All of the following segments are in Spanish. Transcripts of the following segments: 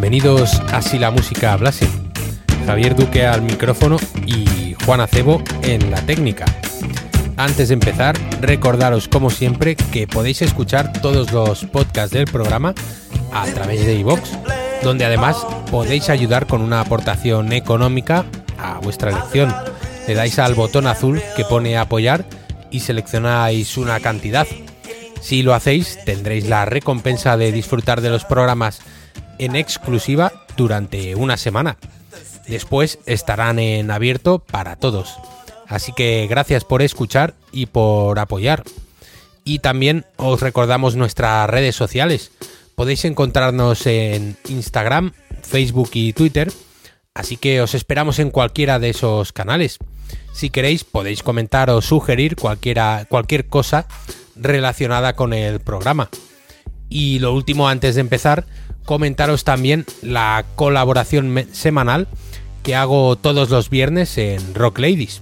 Bienvenidos a Si la Música Hablase. Javier Duque al micrófono y Juan Acebo en la técnica. Antes de empezar, recordaros como siempre que podéis escuchar todos los podcasts del programa a través de iVoox, donde además podéis ayudar con una aportación económica a vuestra elección. Le dais al botón azul que pone apoyar y seleccionáis una cantidad. Si lo hacéis, tendréis la recompensa de disfrutar de los programas en exclusiva durante una semana. Después estarán en abierto para todos. Así que gracias por escuchar y por apoyar. Y también os recordamos nuestras redes sociales. Podéis encontrarnos en Instagram, Facebook y Twitter. Así que os esperamos en cualquiera de esos canales. Si queréis podéis comentar o sugerir cualquiera, cualquier cosa relacionada con el programa. Y lo último antes de empezar, comentaros también la colaboración semanal que hago todos los viernes en Rock Ladies.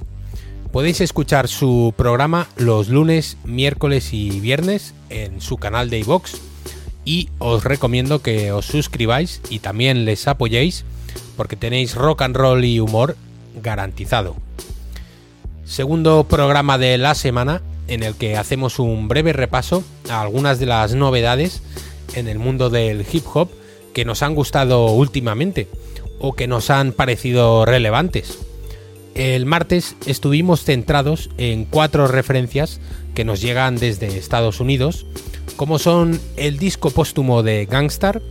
Podéis escuchar su programa los lunes, miércoles y viernes en su canal de iVox y os recomiendo que os suscribáis y también les apoyéis porque tenéis rock and roll y humor garantizado. Segundo programa de la semana en el que hacemos un breve repaso a algunas de las novedades en el mundo del hip hop que nos han gustado últimamente o que nos han parecido relevantes. El martes estuvimos centrados en cuatro referencias que nos llegan desde Estados Unidos, como son el disco póstumo de Gangstar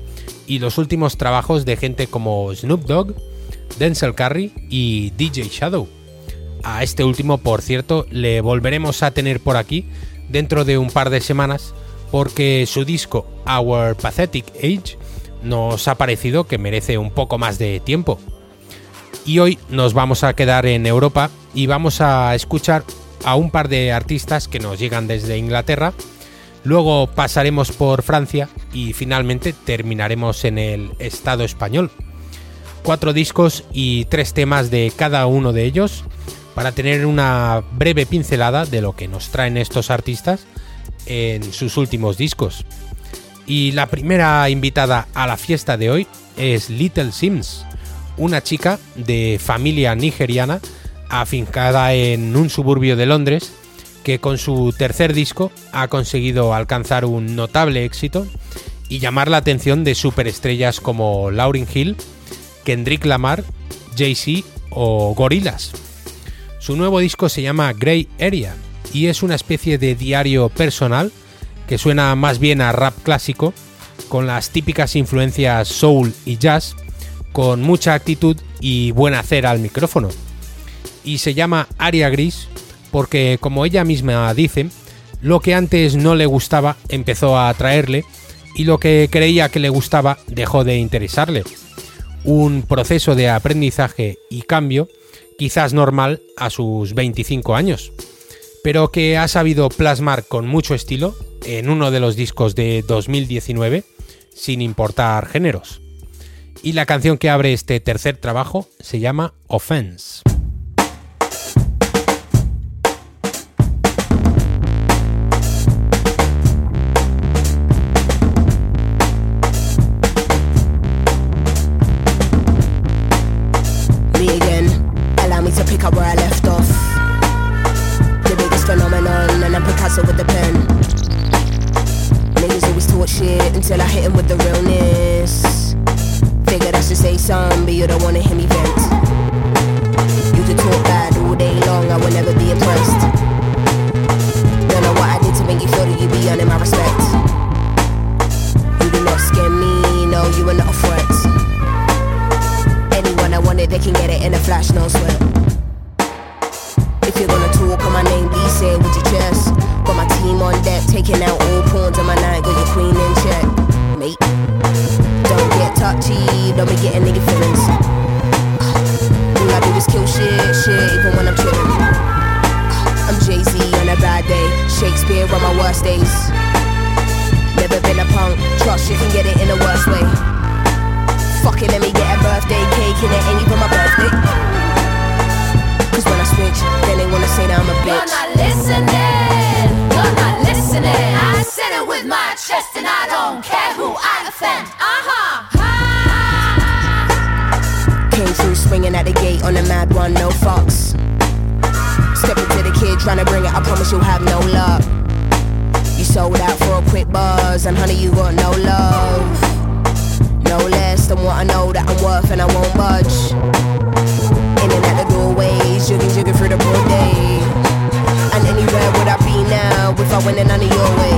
y los últimos trabajos de gente como Snoop Dogg, Denzel Curry y DJ Shadow. A este último, por cierto, le volveremos a tener por aquí dentro de un par de semanas porque su disco Our Pathetic Age nos ha parecido que merece un poco más de tiempo. Y hoy nos vamos a quedar en Europa y vamos a escuchar a un par de artistas que nos llegan desde Inglaterra. Luego pasaremos por Francia y finalmente terminaremos en el Estado español. Cuatro discos y tres temas de cada uno de ellos para tener una breve pincelada de lo que nos traen estos artistas en sus últimos discos. Y la primera invitada a la fiesta de hoy es Little Sims, una chica de familia nigeriana afincada en un suburbio de Londres que con su tercer disco ha conseguido alcanzar un notable éxito y llamar la atención de superestrellas como Lauryn Hill, Kendrick Lamar, Jay-Z o Gorillaz. Su nuevo disco se llama Grey Area y es una especie de diario personal que suena más bien a rap clásico, con las típicas influencias soul y jazz, con mucha actitud y buen hacer al micrófono. Y se llama Aria Gris porque, como ella misma dice, lo que antes no le gustaba empezó a atraerle y lo que creía que le gustaba dejó de interesarle. Un proceso de aprendizaje y cambio quizás normal a sus 25 años, pero que ha sabido plasmar con mucho estilo en uno de los discos de 2019, sin importar géneros. Y la canción que abre este tercer trabajo se llama Offense. Till I hit him with the realness. Figured I should say something, but you don't wanna hear me vent. You could talk bad all day long, I will never be impressed. Don't know what I did to make you feel that you be earning my respect. You do not scare me, no, you are not a threat. Anyone I wanted, they can get it in a flash, no sweat. If you're gonna talk on my name, please say it with your chest. Got my team on deck, taking out all Don't don't be getting nigga feelings. All I do is kill shit, shit, even when I'm chillin'. I'm Jay Z on a bad day, Shakespeare on my worst days. Never been a punk, trust you can get it in the worst way. Fuck it, let me get a birthday cake and it ain't even my birthday. Cause when I switch, then they wanna say that I'm a bitch. You're not listening, you're not listening. I said it with my chest and I don't care who I offend. Uh Swinging at the gate on a mad one, no fucks. Stepping to the kid, trying to bring it. I promise you'll have no luck. You sold out for a quick buzz, and honey, you got no love. No less than what I know that I'm worth, and I won't budge. In and out the doorways, jigging, jigging through the broad day. And anywhere would I be now if I went in none of your way?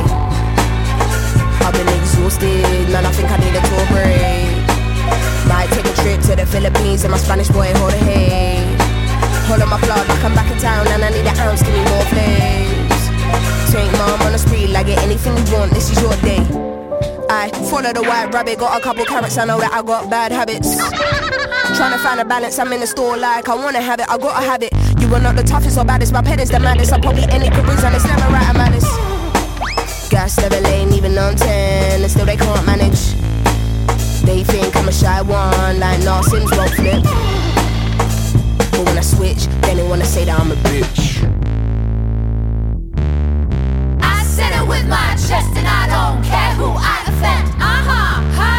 I've been exhausted, man. I think I need a tour break. Might take a trip to the Philippines and my Spanish boy hold a hay. Hold on my plug like I'm back in town and I need an ounce, give me more flames. Take mom on the street, like get anything you want, this is your day. I follow the white rabbit, got a couple carrots, I know that I got bad habits. Trying to find a balance, I'm in the store like I wanna have it, I gotta have it. You are not the toughest or baddest, my pet is the maddest. I probably any careers and it's never right, I'm. Gas never lane, even on 10, and still they can't manage. They think I'm a shy one, like Sims won't flip. But when I switch, then they wanna say that I'm a bitch. I said it with my chest and I don't care who I offend. Uh-huh. Ha.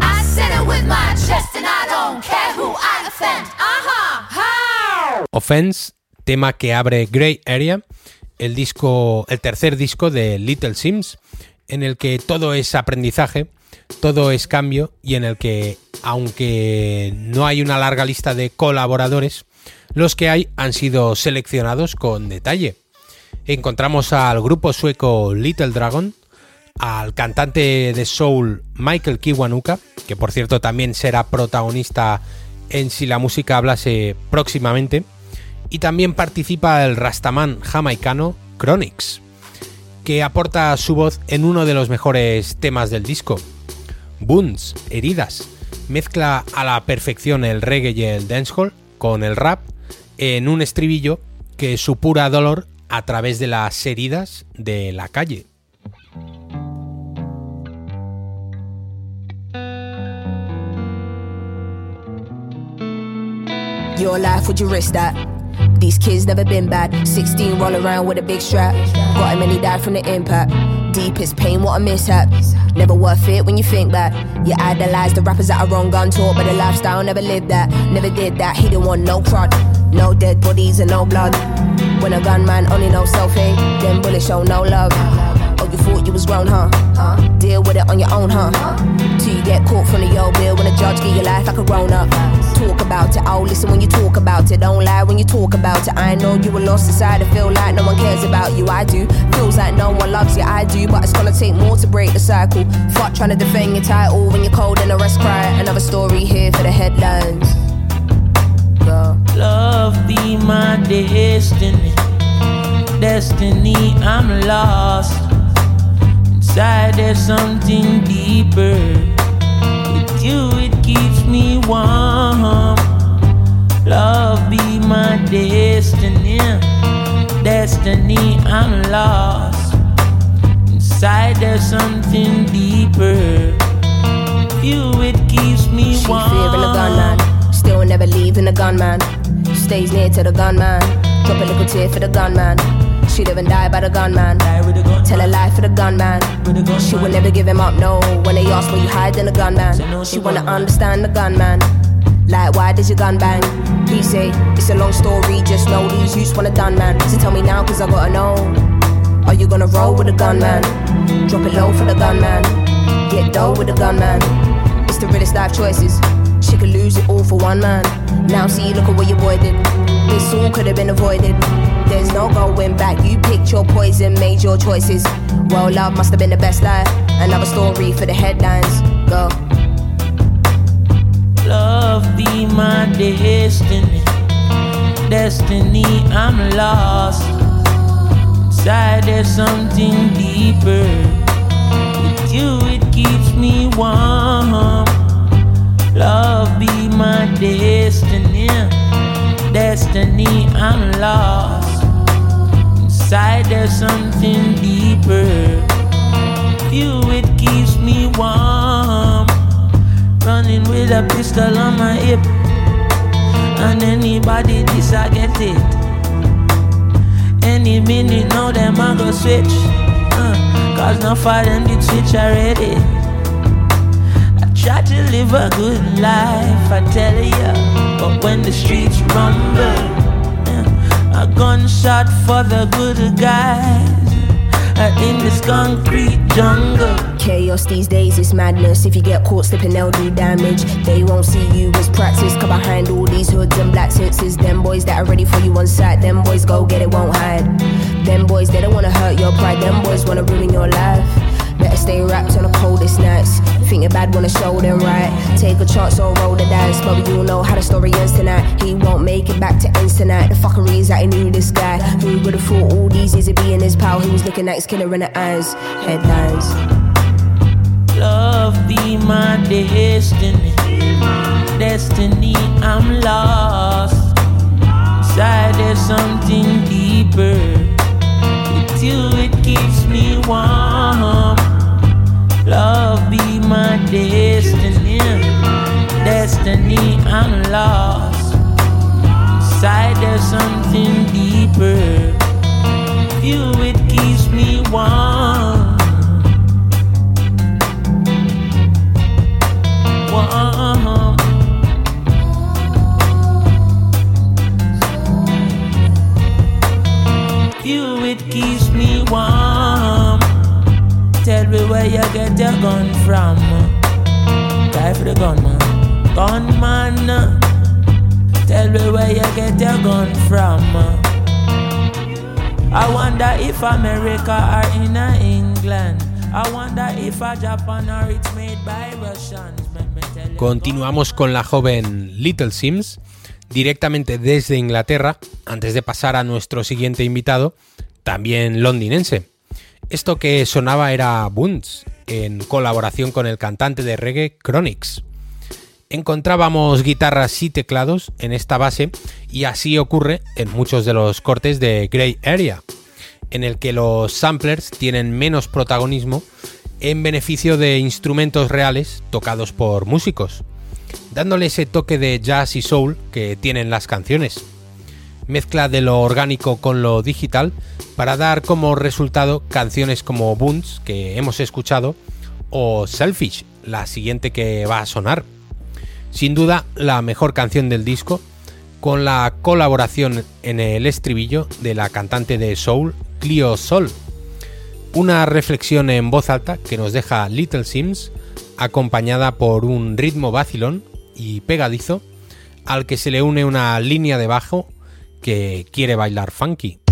I said it with my chest and I don't care who I offend. Uh-huh. Ha. Offense, tema que abre Grey Area, el disco, el tercer disco de Little Sims, en el que todo es aprendizaje, todo es cambio y en el que, aunque no hay una larga lista de colaboradores, los que hay han sido seleccionados con detalle. Encontramos al grupo sueco Little Dragon, al cantante de soul Michael Kiwanuka, que por cierto también será protagonista en Si la música hablase próximamente, y también participa el rastaman jamaicano Chronix, que aporta su voz en uno de los mejores temas del disco. Boons, Heridas, mezcla a la perfección el reggae y el dancehall con el rap en un estribillo que supura dolor a través de las heridas de la calle. These kids never been bad. 16 roll around with a big strap. Got him and he died from the impact. Deepest pain, what a mishap. Never worth it when you think back. You idolize the rappers that are wrong gun talk, but the lifestyle never lived that. Never did that. He didn't want no crud. No dead bodies and no blood. When a gunman only knows self-hate, eh? then bullets show no love. Oh, you thought you was grown, huh? Deal with it on your own, huh? Till you get caught from the old bill when a judge give your life like a grown up. Talk about it, oh, listen when you talk about it. Don't lie when you talk about it. I know you were lost inside. I feel like no one cares about you. I do. Feels like no one loves you. I do. But it's gonna take more to break the cycle. Fuck trying to defend your title when you're cold and the rest cry. Another story here for the headlines. Go. Love be my destiny. Destiny, I'm lost. Inside there's something deeper. You, it keeps me warm. Love be my destiny. Destiny, I'm lost. Inside there's something deeper. With you, it keeps me She warm. fearing the gunman, still never leaving the gunman. Stays near to the gunman, drop a little tear for the gunman. She live and die by the gunman. A gun. Tell a lie for the gunman. A gun. She will never give him up, no. When they ask where you hide in the gunman, she wanna understand the gunman. Like, why did your gun bang? He say, it's a long story, just know these youths wanna done, man. So tell me now, cause I gotta know. Are you gonna roll with the gunman? Drop it low for the gunman. Get dough with the gunman. It's the realest life choices. She could lose it all for one man. Now see, look at what your boy did. This all could have been avoided. There's no going back. You picked your poison, made your choices. Well, love must have been the best life. Another story for the headlines. Go. Love be my destiny. Destiny, I'm lost. Inside there's something deeper. With you, it keeps me warm. Love be my destiny. Destiny, I'm lost. Inside there's something deeper. You, it keeps me warm. Running with a pistol on my hip. And anybody this I get it. Any minute now them I go switch. Uh, Cause no for them did switch already. I try to live a good life, I tell ya. But when the streets rumble, gunshot for the good guys uh, in this concrete jungle. Chaos these days is madness. If you get caught slipping, they'll do damage. They won't see you as practice. Come behind all these hoods and black senses. Them boys that are ready for you on sight. Them boys go get it, won't hide. Them boys, they don't wanna hurt your pride. Them boys wanna ruin your life. Better stay wrapped on the coldest nights. Think you're bad, wanna show them right. Take a chance or roll the dice. But all know how the story ends tonight. He won't make it back to ends tonight. The fuckery is that he knew this guy. Who would've thought all these years of being his pal? He was looking at his killer in the eyes. Headlines. Love be my destiny. Destiny, I'm lost. Inside there's something deeper. With you, it keeps me warm. Love be my destiny. Destiny, I'm lost. Inside there's something deeper. You, it keeps me warm. Warm. You, it keeps me warm. Tell me where you get your gun from. Guy for the gun, man. Gunman. Tell me where you get your gun from. I wonder if America are in England. I wonder if a Japan or it's made by Russians. Continuamos con la joven Little Sims, directamente desde Inglaterra, antes de pasar a nuestro siguiente invitado, también londinense. Esto que sonaba era Bunts, en colaboración con el cantante de reggae Chronix. Encontrábamos guitarras y teclados en esta base y así ocurre en muchos de los cortes de Grey Area, en el que los samplers tienen menos protagonismo en beneficio de instrumentos reales tocados por músicos, dándole ese toque de jazz y soul que tienen las canciones. Mezcla de lo orgánico con lo digital para dar como resultado canciones como Bunts que hemos escuchado o Selfish, la siguiente que va a sonar. Sin duda la mejor canción del disco, con la colaboración en el estribillo de la cantante de soul Clio Sol. Una reflexión en voz alta que nos deja Little Sims, acompañada por un ritmo vacilón y pegadizo, al que se le une una línea de bajo que quiere bailar funky.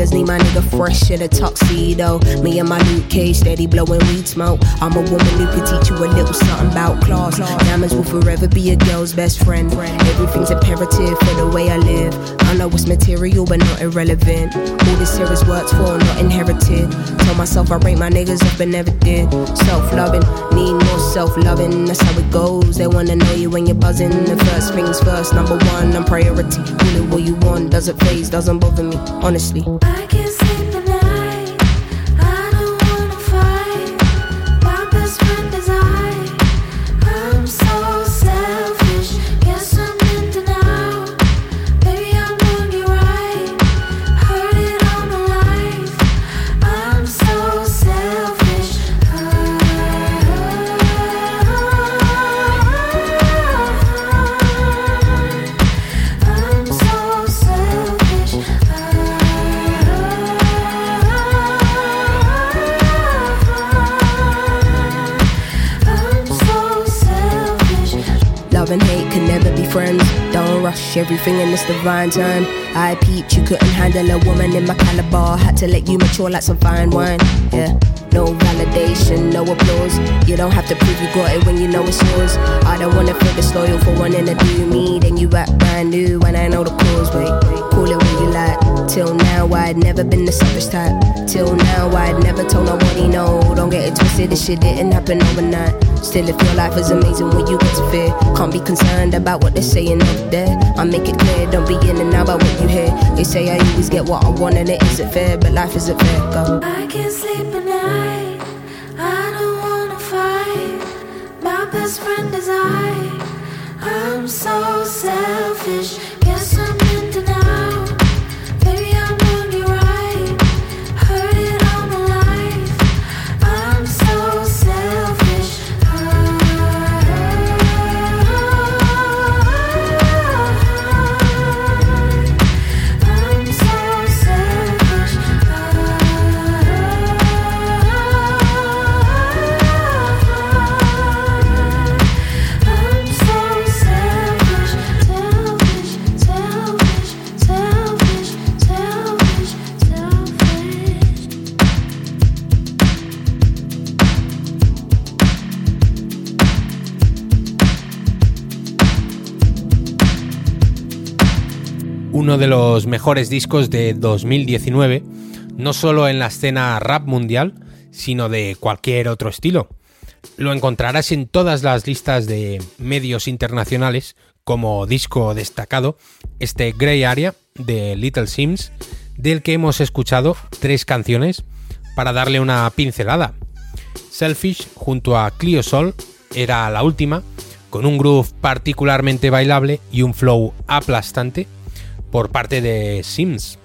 Need my nigga fresh in a tuxedo. Me and my Luke Cage steady blowing weed smoke. I'm a woman who could teach you a little something about class. Diamonds will forever be a girl's best friend. Everything's imperative for the way I live. I know it's material, but not irrelevant. All this here is worked for, not inherited. Told myself I rate my niggas up, but never did. Self loving, need more self loving. That's how it goes. They wanna know you when you're buzzing. The first things first, number one, I'm priority. It what you want, doesn't phase, doesn't bother me, honestly. I can't sleep everything in this divine time. I peeped, you couldn't handle a woman in my caliber. Had to let you mature like some fine wine. Yeah. No validation, no applause. You don't have to prove you got it when you know it's yours. I don't wanna feel disloyal for wanting to do me. Then you act brand new when I know the cause. Wait, call it what you like. Till now, I'd never been the selfish type. Till now, I'd never told nobody no. Don't get it twisted, this shit didn't happen overnight. Still, if your life is amazing when you fear, can't be concerned about what they're saying up there. I make it clear, don't be in and out about what you hear. They say I always get what I want and it isn't fair, but life isn't fair. Go. I can't sleep at night. I. I'm so selfish. Guess I'm in denial. De los mejores discos de 2019, no solo en la escena rap mundial, sino de cualquier otro estilo. Lo encontrarás en todas las listas de medios internacionales como disco destacado, este Grey Area de Little Sims, del que hemos escuchado tres canciones para darle una pincelada. Selfish junto a Clio Sol era la última, con un groove particularmente bailable y un flow aplastante por parte de Sims.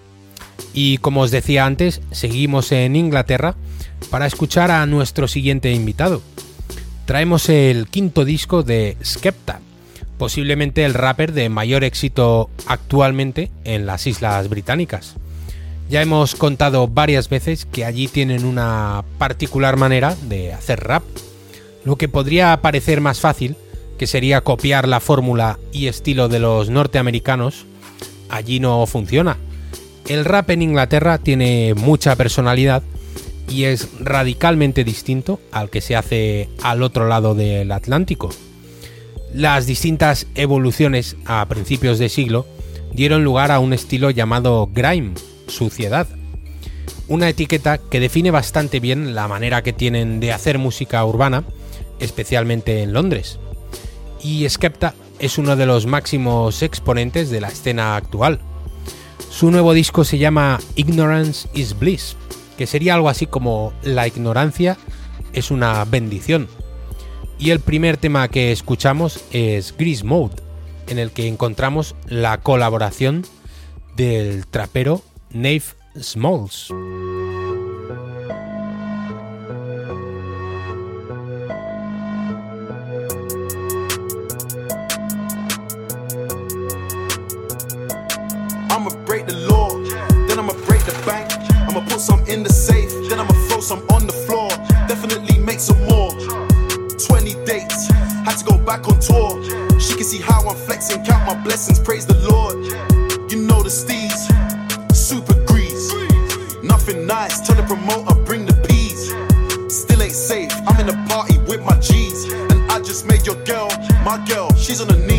Y como os decía antes, seguimos en Inglaterra para escuchar a nuestro siguiente invitado. Traemos el quinto disco de Skepta, posiblemente el rapper de mayor éxito actualmente en las Islas Británicas. Ya hemos contado varias veces que allí tienen una particular manera de hacer rap, lo que podría parecer más fácil, que sería copiar la fórmula y estilo de los norteamericanos, allí no funciona. El rap en Inglaterra tiene mucha personalidad y es radicalmente distinto al que se hace al otro lado del Atlántico. Las distintas evoluciones a principios de siglo dieron lugar a un estilo llamado grime, suciedad. Una etiqueta que define bastante bien la manera que tienen de hacer música urbana, especialmente en Londres. Y Skepta es uno de los máximos exponentes de la escena actual. Su nuevo disco se llama Ignorance is Bliss, que sería algo así como La ignorancia es una bendición. Y el primer tema que escuchamos es Grease Mode, en el que encontramos la colaboración del trapero Nave Smalls. Back on tour. She can see how I'm flexing, count my blessings, praise the Lord. You know the steez, super grease. Nothing nice, tell the promoter, bring the peas. Still ain't safe, I'm in a party with my G's. And I just made your girl, my girl, she's on her knees.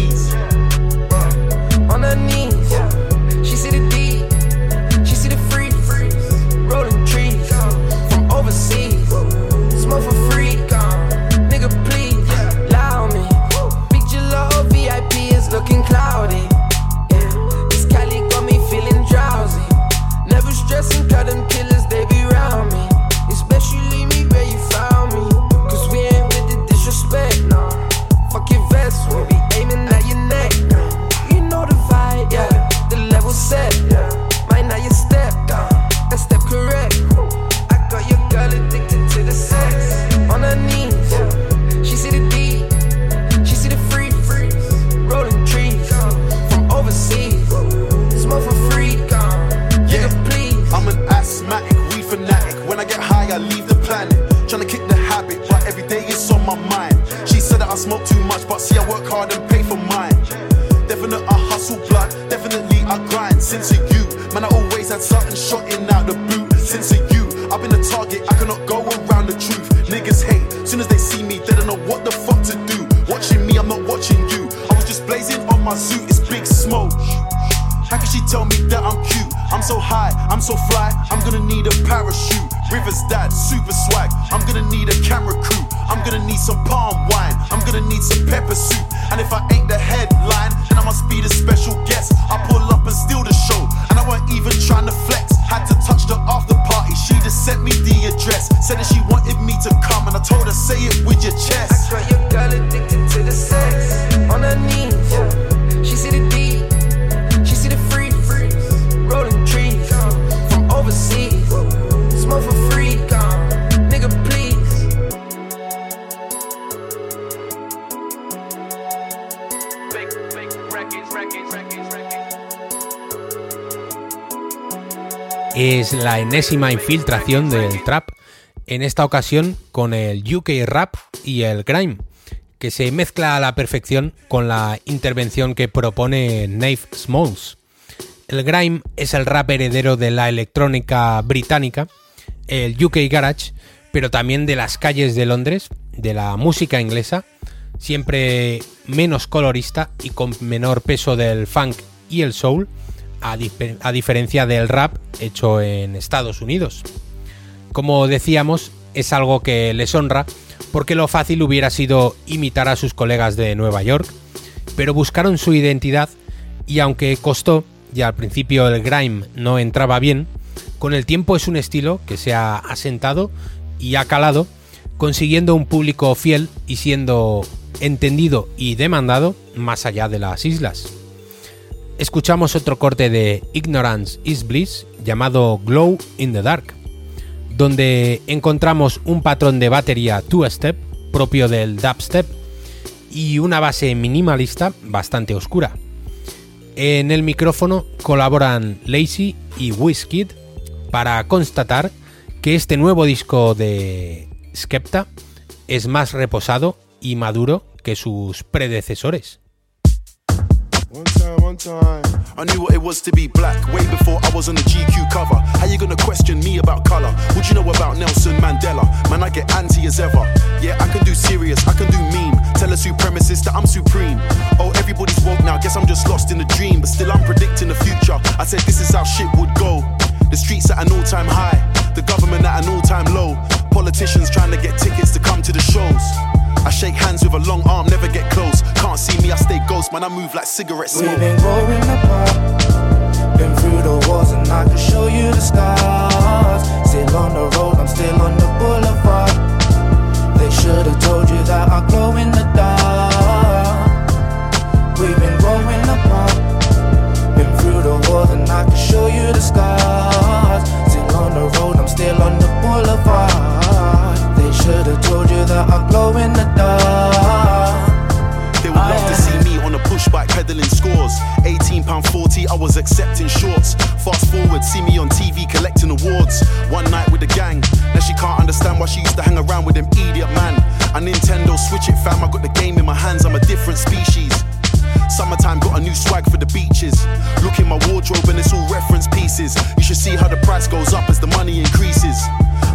Infiltración del trap, en esta ocasión con el UK rap y el grime, que se mezcla a la perfección con la intervención que propone Nave Smalls. El grime es el rap heredero de la electrónica británica, el UK garage, pero también de las calles de Londres, de la música inglesa, siempre menos colorista y con menor peso del funk y el soul, a, dif- a diferencia del rap hecho en Estados Unidos. Como decíamos, es algo que les honra porque lo fácil hubiera sido imitar a sus colegas de Nueva York, pero buscaron su identidad y aunque costó y al principio el grime no entraba bien, con el tiempo es un estilo que se ha asentado y ha calado, consiguiendo un público fiel y siendo entendido y demandado más allá de las islas. Escuchamos otro corte de Ignorance is Bliss llamado Glow in the Dark, donde encontramos un patrón de batería two-step propio del dubstep y una base minimalista bastante oscura. En el micrófono colaboran Lazy y Wizkid para constatar que este nuevo disco de Skepta es más reposado y maduro que sus predecesores. Time, one time. I knew what it was to be black way before I was on the GQ cover. How you gonna question me about color? What you know about Nelson Mandela? Man, I get anti as ever. Yeah, I can do serious, I can do meme. Tell a supremacist that I'm supreme. Oh, everybody's woke now. Guess I'm just lost in a dream, but still I'm predicting the future. I said this is how shit would go. The streets at an all-time high, the government at an all-time low. Politicians trying to get tickets to come to the shows. I shake hands with a long arm, never get close. Can't see me, I stay ghost, man. I move like cigarette smoke. We've been growing apart, been through the wars, and I can show you the scars. Still on the road, I'm still on the boulevard. They should have told you that I glow in the dark. We've been growing apart, been through the wars, and I can show you the scars. Still on the road, I'm still on the boulevard. They should have told you that I glow peddling scores. 18 pound 40, I was accepting shorts. Fast forward, see me on TV collecting awards. One night with the gang. Now she can't understand why she used to hang around with them idiot man. A Nintendo Switch it fam, I got the game in my hands, I'm a different species. Summertime got a new swag for the beaches. Look in my wardrobe and it's all reference pieces. You should see how the price goes up as the money increases.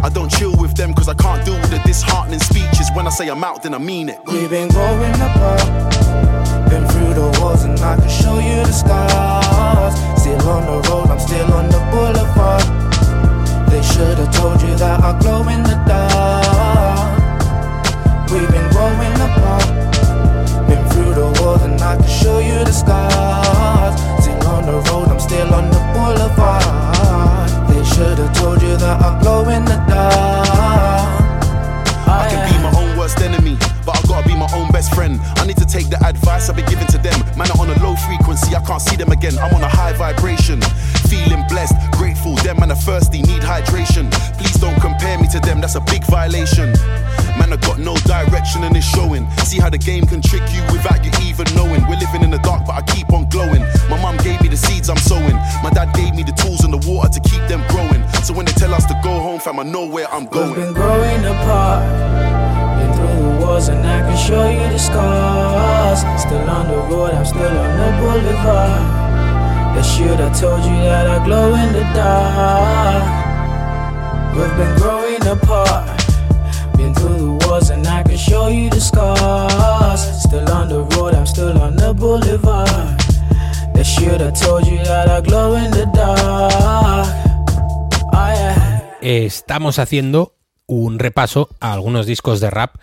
I don't chill with them cause I can't deal with the disheartening speeches. When I say I'm out, then I mean it. We've been growing apart, I can show you the scars. Still on the road, I'm still on the boulevard. They should have told you that I glow in the dark. We've been growing apart, been through the wars, and I can show you the scars. Still on the road, I'm still on the boulevard. They should have told you that I glow in the dark. I can be my own worst enemy, but I've gotta be my own best friend. I need to take the advice I've been giving to them. Man, are on a low frequency, I can't see them again. I'm on a high vibration, feeling blessed, grateful. Them man are thirsty, need hydration. Please don't compare me to them, that's a big violation. Man, I got no direction and it's showing. See how the game can trick you without you even knowing. We're living in the dark, but I keep on glowing. My mom gave me the seeds I'm sowing. My dad gave me the tools and the water to keep them growing. So when they tell us to go home, fam, I know where I'm going. We've been growing apart, wars, and I can show you the scars. Still on the road, I'm still on the boulevard. They should have told you that I glow in the dark. We've been growing apart, been through the wars, and I can show you the scars. Still on the road, I'm still on the boulevard. Should've told you that I glow in the dark. Oh. Estamos haciendo un repaso a algunos discos de rap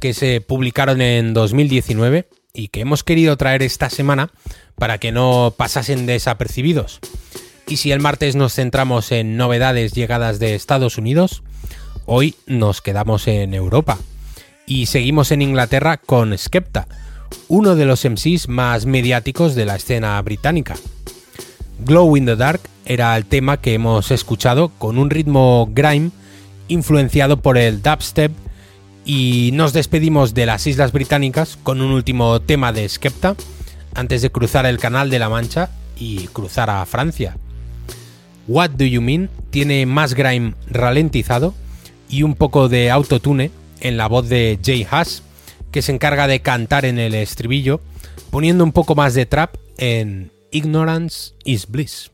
que se publicaron en 2019 y que hemos querido traer esta semana para que no pasasen desapercibidos. Y si el martes nos centramos en novedades llegadas de Estados Unidos, hoy nos quedamos en Europa. Y seguimos en Inglaterra con Skepta, uno de los MCs más mediáticos de la escena británica. Glow in the Dark era el tema que hemos escuchado con un ritmo grime influenciado por el dubstep y nos despedimos de las Islas Británicas con un último tema de Skepta antes de cruzar el Canal de la Mancha y cruzar a Francia. What Do You Mean tiene más grime ralentizado y un poco de autotune en la voz de Jay Haas, que se encarga de cantar en el estribillo, poniendo un poco más de trap en Ignorance is Bliss.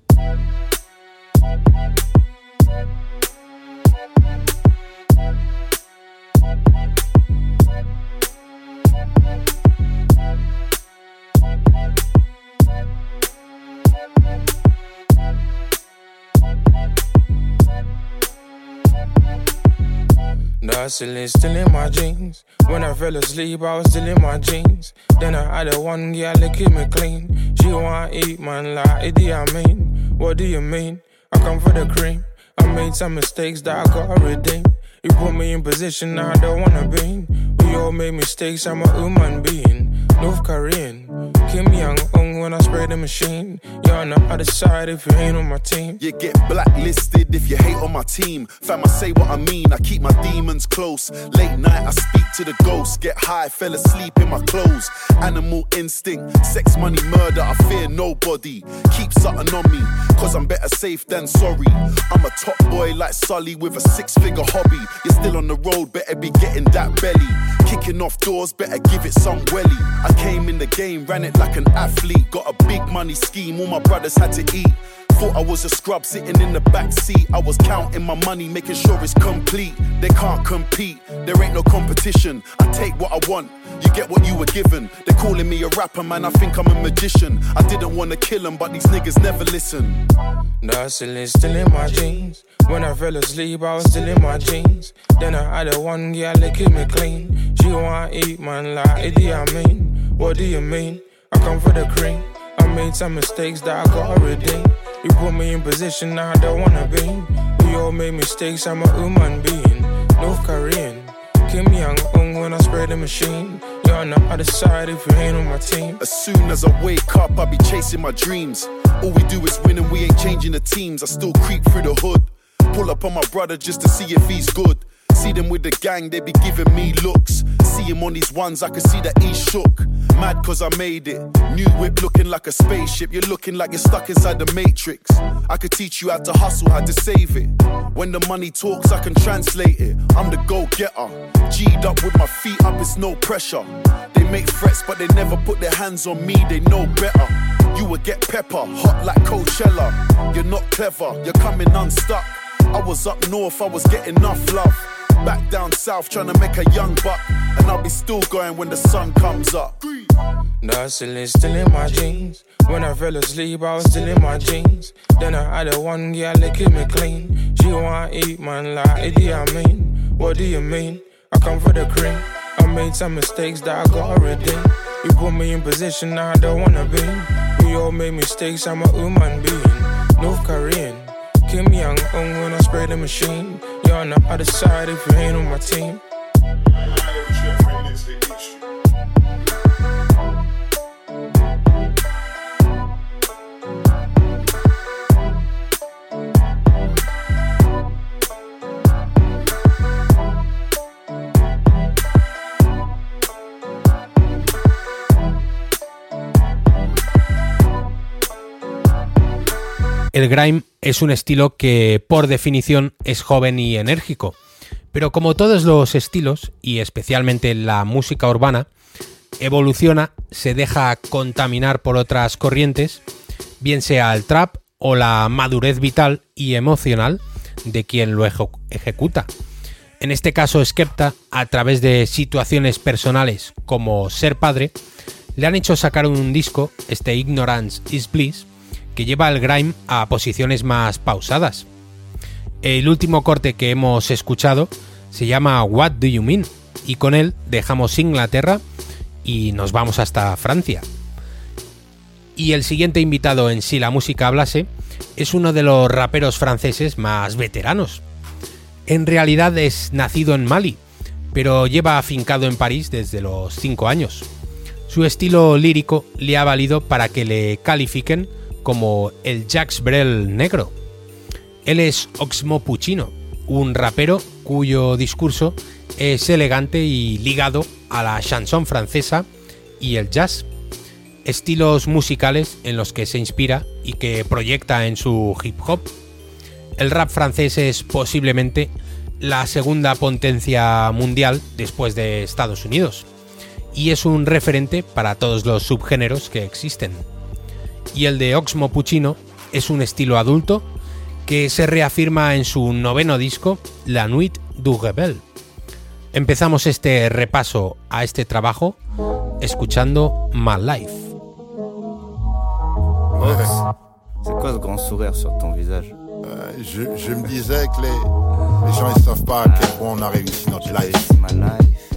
Hustling still in my jeans. When I fell asleep, I was still in my jeans. Then I had a one girl that keep me clean. She want eat man like Idi mean. What do you mean? I come for the cream. I made some mistakes that I gotta redeem. You put me in position I don't wanna be in. We all made mistakes, I'm a human being. North Korean, Kim Young Un when I spray the machine. You're on the other side if you ain't on my team. You get blacklisted if you hate on my team. Fam, I say what I mean. I keep my demons close. Late night, I speak to the ghost. Get high, fell asleep in my clothes. Animal instinct, sex, money, murder. I fear nobody. Keep something on me, cause I'm better safe than sorry. I'm a top boy like Sully with a six figure hobby. You're still on the road, better be getting that belly. Kicking off doors, better give it some welly. I came in the game, ran it like an athlete. Got a big money scheme, all my brothers had to eat. Thought I was a scrub sitting in the back seat. I was counting my money, making sure it's complete. They can't compete, there ain't no competition. I take what I want, you get what you were given. They calling me a rapper, man, I think I'm a magician. I didn't wanna kill them, but these niggas never listen. Hustling still in my jeans. When I fell asleep, I was still in my jeans. Then I had a one girl keep me clean. She want eat man like Idi mean, What do you mean? I come for the cream. I made some mistakes that I gotta redeem. You put me in position I don't wanna be. We all made mistakes, I'm a human being. North Korean, Kim Young Un when I spray the machine. You're on the other side if you ain't on my team. As soon as I wake up, I be chasing my dreams. All we do is win and we ain't changing the teams. I still creep through the hood. Pull up on my brother just to see if he's good. See them with the gang, they be giving me looks. See him on these ones, I can see that he's shook. Mad cause I made it. New whip looking like a spaceship. You're looking like you're stuck inside the matrix. I could teach you how to hustle, how to save it. When the money talks, I can translate it. I'm the go getter. G'd up with my feet up, it's no pressure. They make threats, but they never put their hands on me, they know better. You will get pepper, hot like Coachella. You're not clever, you're coming unstuck. I was up north, I was getting enough love. Back down south, trying to make a young buck. And I'll be still going when the sun comes up. Hustling still in my jeans. When I fell asleep, I was still in my jeans. Then I had a one girl keep me clean. She want eat man like Idi mean, What do you mean? I come for the cream. I made some mistakes that I gotta redeem. You put me in position I don't wanna be. We all made mistakes, I'm a human being. North Korean, Kim Young Un when I spray the machine. On the other side if you ain't on my team. El grime es un estilo que por definición es joven y enérgico, pero como todos los estilos, y especialmente la música urbana, evoluciona, se deja contaminar por otras corrientes, bien sea el trap o la madurez vital y emocional de quien lo eje- ejecuta. En este caso, Skepta, a través de situaciones personales como ser padre, le han hecho sacar un disco, este Ignorance is Bliss, que lleva el grime a posiciones más pausadas. El último corte que hemos escuchado se llama What Do You Mean y con él dejamos Inglaterra y nos vamos hasta Francia. Y el siguiente invitado en Si la música hablase es uno de los raperos franceses más veteranos. En realidad es nacido en Mali, pero lleva afincado en París desde los 5 años. Su estilo lírico le ha valido para que le califiquen como el Jacques Brel negro. Él es Oxmo Puccino, un rapero cuyo discurso es elegante y ligado a la chanson francesa y el jazz, estilos musicales en los que se inspira y que proyecta en su hip hop. El rap francés es posiblemente la segunda potencia mundial después de Estados Unidos y es un referente para todos los subgéneros que existen. Y el de Oxmo Puccino es un estilo adulto que se reafirma en su noveno disco, La Nuit du Rebel. Empezamos este repaso a este trabajo escuchando My Life. C'est quoi ce grand sourire sur ton visage Euh, je, je me disais que les, les gens ils savent pas à quel point on a réussi notre life. My life.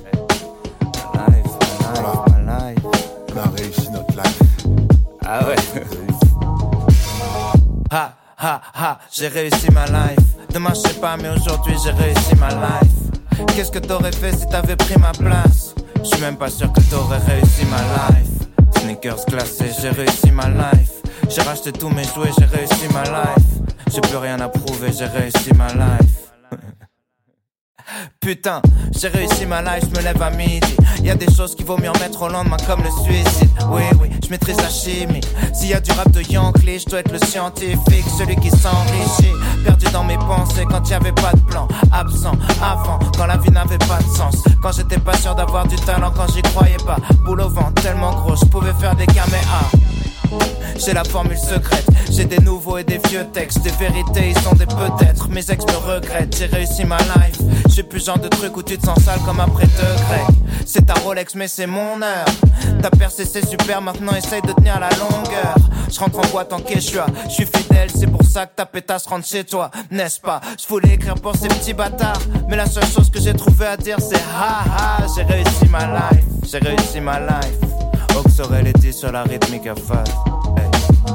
My life, my life, my life. On a réussi notre life. Ah ouais. Ha, ha, ha, j'ai réussi ma life. Demain, je sais pas, mais aujourd'hui, j'ai réussi ma life. Qu'est-ce que t'aurais fait si t'avais pris ma place? Je suis même pas sûr que t'aurais réussi ma life. Sneakers glacés, j'ai réussi ma life. J'ai racheté tous mes jouets, j'ai réussi ma life. J'ai plus rien à prouver, j'ai réussi ma life. Putain, j'ai réussi ma life, je me lève à midi. Y a des choses qu'il vaut mieux en mettre au lendemain comme le suicide. Oui, oui, je maîtrise la chimie. S'il y a du rap de Yankee, je dois être le scientifique, celui qui s'enrichit. Perdu dans mes pensées quand y avait pas de plan. Absent, avant, quand la vie n'avait pas de sens. Quand j'étais pas sûr d'avoir du talent, quand j'y croyais pas. Boule au vent, tellement gros, je pouvais faire des caméas. J'ai la formule secrète, j'ai des nouveaux et des vieux textes, des vérités, ils sont des peut-être. Mes ex me regrettent, j'ai réussi ma life. J'ai plus le genre de truc où tu te sens sale comme après deux grecs. C'est ta Rolex, mais c'est mon heure. Ta percé, c'est super, maintenant essaye de tenir la longueur. Je rentre en boîte en quechua, je suis fidèle, c'est pour ça que ta pétasse rentre chez toi, n'est-ce pas? Je voulais écrire pour ces petits bâtards, mais la seule chose que j'ai trouvé à dire c'est ha ha, j'ai réussi ma life, j'ai réussi ma life. Les 10 sur la rythmique à phase. Hey,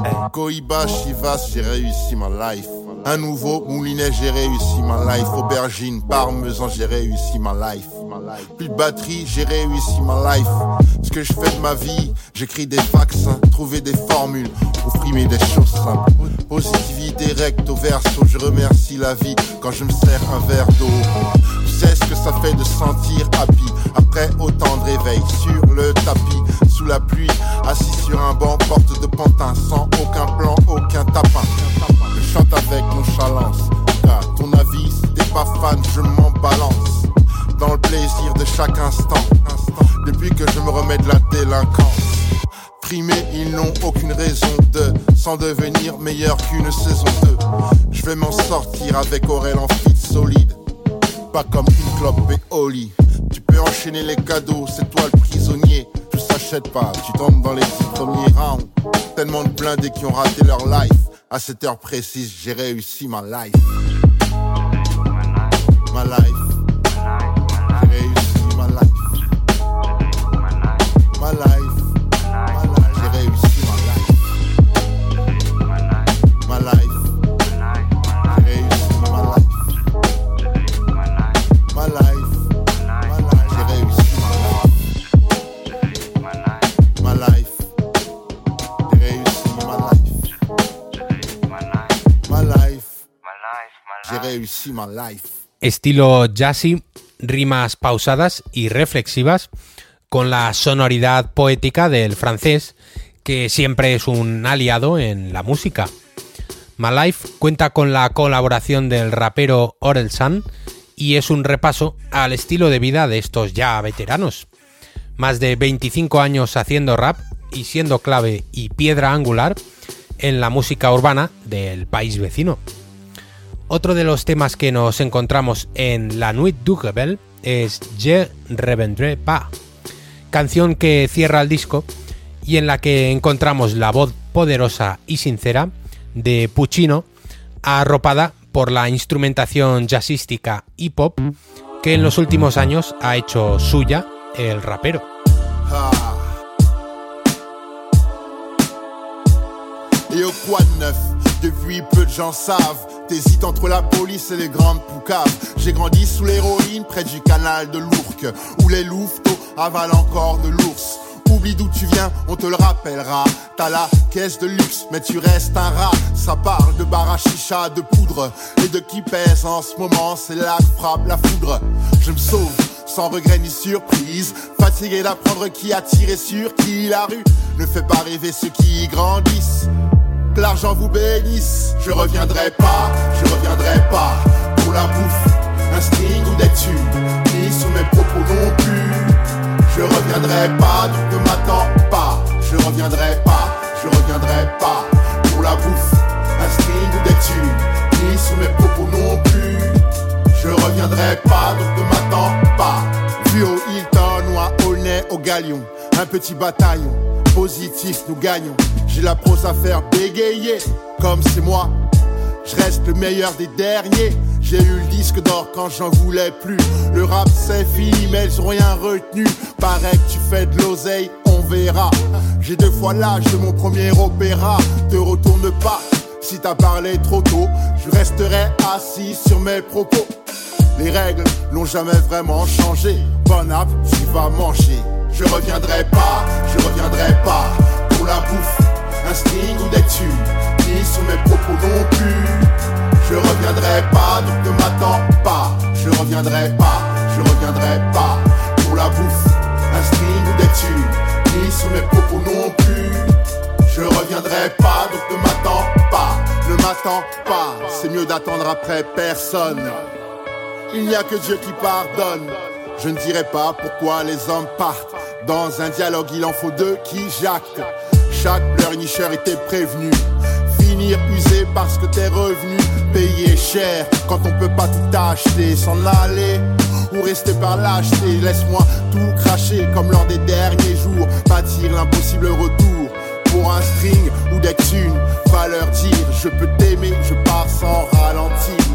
hey. Chivas, j'ai réussi ma life. Un nouveau moulinet, j'ai réussi ma life. Aubergine, parmesan, j'ai réussi ma life. Plus de batterie, j'ai réussi ma life. Ce que je fais de ma vie, j'écris des vaccins, trouver des formules, frimer des choses simples. Positivité recto verso, je remercie la vie quand je me sers un verre d'eau. Tu sais ce que ça fait de sentir happy après autant de réveil sur le tapis, sous la pluie, assis sur un banc, porte de pantin, sans aucun plan, aucun tapin. Je chante avec nonchalance, car ton avis, si t'es pas fan, je m'en balance. Dans le plaisir de chaque instant, depuis que je me remets de la délinquance. Ils n'ont aucune raison de s'en devenir meilleur qu'une saison 2. Je vais m'en sortir avec Aurel en fit solide. Pas comme une clope et Oli. Tu peux enchaîner les cadeaux, c'est toi le prisonnier. S'achète pas, tu tombes dans les dix premiers rounds. Tellement de blindés qui ont raté leur life. À cette heure précise, j'ai réussi ma life. Ma life. Estilo jazzy, rimas pausadas y reflexivas, con la sonoridad poética del francés, que siempre es un aliado en la música. My Life cuenta con la colaboración del rapero Orel San y es un repaso al estilo de vida de estos ya veteranos. Más de 25 años haciendo rap y siendo clave y piedra angular en la música urbana del país vecino. Otro de los temas que nos encontramos en La Nuit du Rebel es Je Revendrai Pas, canción que cierra el disco y en la que encontramos la voz poderosa y sincera de Puccino, arropada por la instrumentación jazzística y pop que en los últimos años ha hecho suya el rapero. Depuis peu de gens savent. T'hésites entre la police et les grandes poucaves. J'ai grandi sous l'héroïne près du canal de l'Ourcq Où les louveteaux avalent encore de l'ours. Oublie d'où tu viens, on te le rappellera. T'as la caisse de luxe, mais tu restes un rat. Ça parle de bar à chicha, de poudre Et de qui pèse en ce moment, c'est là que frappe la foudre. Je me sauve sans regret ni surprise. Fatigué d'apprendre qui a tiré sur qui. La rue ne fait pas rêver ceux qui grandissent. Que l'argent vous bénisse, je reviendrai pas, je reviendrai pas pour la bouffe, un sting ou des tubes, ni sous mes propos non plus. Je reviendrai pas, donc ne m'attends pas, je reviendrai pas, je reviendrai pas pour la bouffe, un sting ou des tubes, ni sous mes propos non plus. Je reviendrai pas, donc ne m'attends pas. Vu au Hilton ou à Aulnay au Galion, un petit bataillon, positif nous gagnons. J'ai la prose à faire bégayer, comme c'est moi. Je reste le meilleur des derniers. J'ai eu le disque d'or quand j'en voulais plus. Le rap c'est fini, mais ils ont rien retenu. Paraît que tu fais de l'oseille, on verra. J'ai deux fois l'âge de mon premier opéra. Te retourne pas. Si t'as parlé trop tôt, je resterai assis sur mes propos. Les règles n'ont jamais vraiment changé. Bon app, tu vas manger. Je reviendrai pas, je reviendrai pas pour la bouffe, un sting ou des tubes, ni sur mes propos non plus. Je reviendrai pas, donc ne m'attends pas. Je reviendrai pas, je reviendrai pas pour la bouffe, un sting ou des tubes, ni sur mes propos non plus. Je reviendrai pas, donc ne m'attends pas, ne m'attends pas. C'est mieux d'attendre après personne. Il n'y a que Dieu qui pardonne. Je ne dirai pas pourquoi les hommes partent. Dans un dialogue, il en faut deux qui jactent. Chaque pleurnicheur était prévenu. Finir usé parce que t'es revenu. Payer cher quand on peut pas tout acheter. S'en aller ou rester par lâcheté. Laisse-moi tout cracher comme lors des derniers jours. Bâtir l'impossible retour. Pour un string ou des thunes, va leur dire Je peux t'aimer, je pars sans ralentir.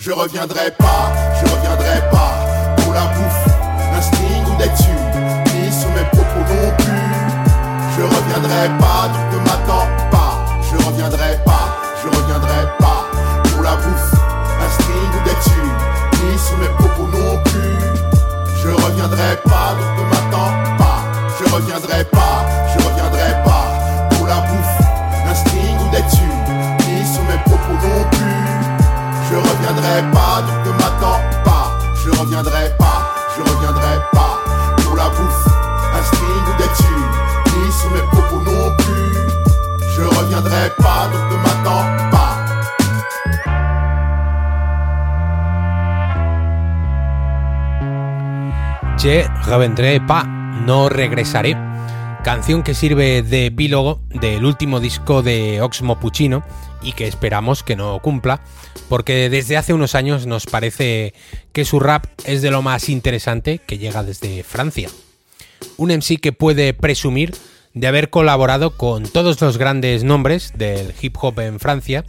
Je reviendrai pas, je reviendrai pas pour la bouffe, un string ou des tubes, ni sous mes propos non plus. Je reviendrai pas, ne m'attends pas. Je reviendrai pas, Je revendré pa, no regresaré. Canción que sirve de epílogo del último disco de Oxmo Puccino y que esperamos que no cumpla, porque desde hace unos años nos parece que su rap es de lo más interesante que llega desde Francia. Un MC que puede presumir de haber colaborado con todos los grandes nombres del hip hop en Francia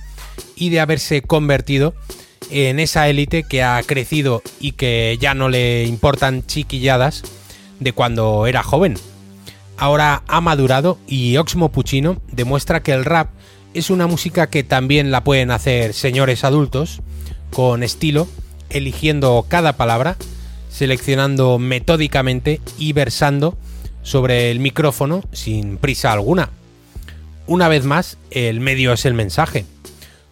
y de haberse convertido en esa élite que ha crecido y que ya no le importan chiquilladas de cuando era joven. Ahora ha madurado y Oxmo Puccino demuestra que el rap es una música que también la pueden hacer señores adultos, con estilo, eligiendo cada palabra, seleccionando metódicamente y versando sobre el micrófono sin prisa alguna. Una vez más, el medio es el mensaje.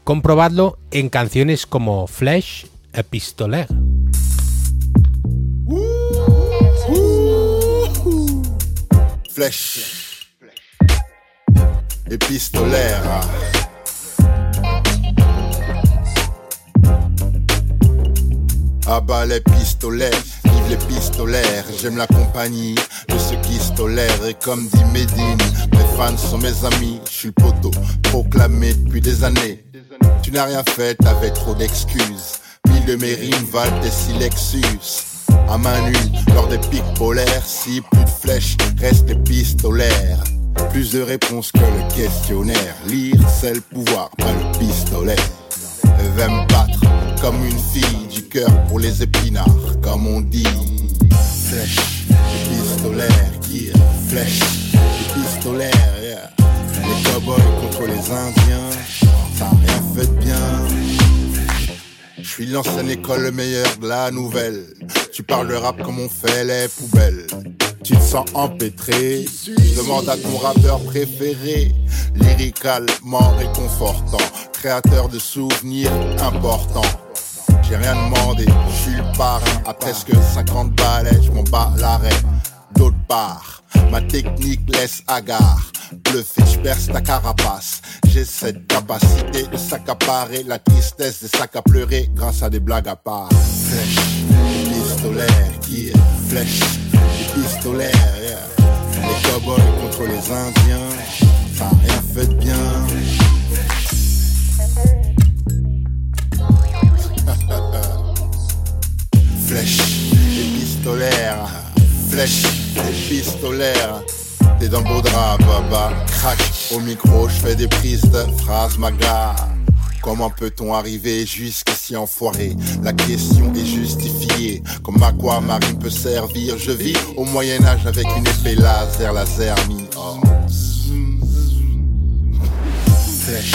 Comprobadlo en canciones como Flash Epistolaire. Épistolaire. Ah bah les pistolets, vive les pistolaires J'aime la compagnie de ceux qui stolèrent. Et comme dit Medine, mes fans sont mes amis. Je suis le poteau, proclamé depuis des années Tu n'as rien fait, t'avais trop d'excuses Mille de mes rimes valent des silexus à main nue, lors des pics polaires, si plus de flèches, reste des pistolaires. Plus de réponses que le questionnaire. Lire, c'est le pouvoir, pas le pistolet. Elle me battre comme une fille du cœur pour les épinards, comme on dit. Flèche, pistolaire, yeah. Flèche, pistolaire, yeah. Les cowboys contre les indiens, a rien fait de bien. Je suis l'ancienne école, le meilleur de la nouvelle. Tu parles le rap comme on fait les poubelles. Tu te sens empêtré. Demande à ton rappeur préféré. Lyricalement réconfortant. Créateur de souvenirs importants. J'ai rien demandé, je suis le parrain. À presque 50 balais, je m'en bats l'arrêt. D'autre part, ma technique laisse hagard. Bluffé, je perce ta carapace. J'ai cette capacité de s'accaparer la tristesse des sacs à pleurer grâce à des blagues à part. Flèche, pistolaire, qui est flèche, pistolaire, yeah. Les cowboys contre les indiens, ça rien fait de bien. Flèche, épistolaire, flèche, épistolaire. T'es dans le beau drap, baba. Crac, au micro, je fais des prises de phrases maga. Comment peut-on arriver jusqu'ici enfoiré? La question est justifiée. Comme à quoi ma rime peut servir? Je vis au Moyen-Âge avec une épée laser, laser mi. Oh. Flèche,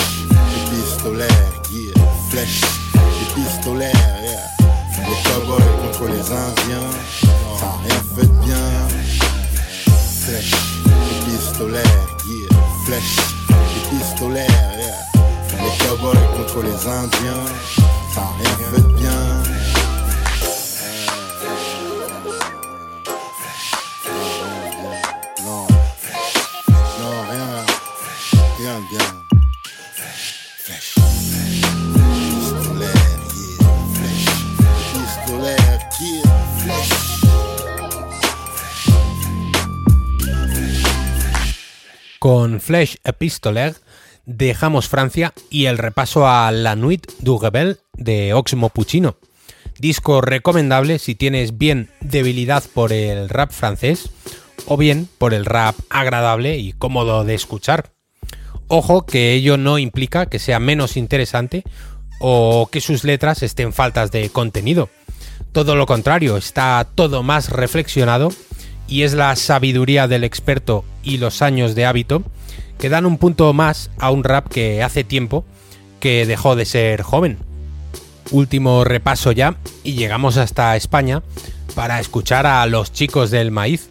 épistolaire, yeah. Flèche, épistolaire, yeah. Les cowboys contre les indiens, ça a rien fait de bien. Flèche, épistolaire, yeah. Flèche, épistolaire, yeah. Les cowboys contre les indiens, ça rien bien. Flesh Epistolaire dejamos Francia y el repaso a La Nuit du Rebel de Oxmo Puccino. Disco recomendable si tienes bien debilidad por el rap francés o bien por el rap agradable y cómodo de escuchar. Ojo que ello no implica que sea menos interesante o que sus letras estén faltas de contenido. Todo lo contrario, está todo más reflexionado y es la sabiduría del experto y los años de hábito que dan un punto más a un rap que hace tiempo que dejó de ser joven. Último repaso ya y llegamos hasta España para escuchar a Los Chicos del Maíz,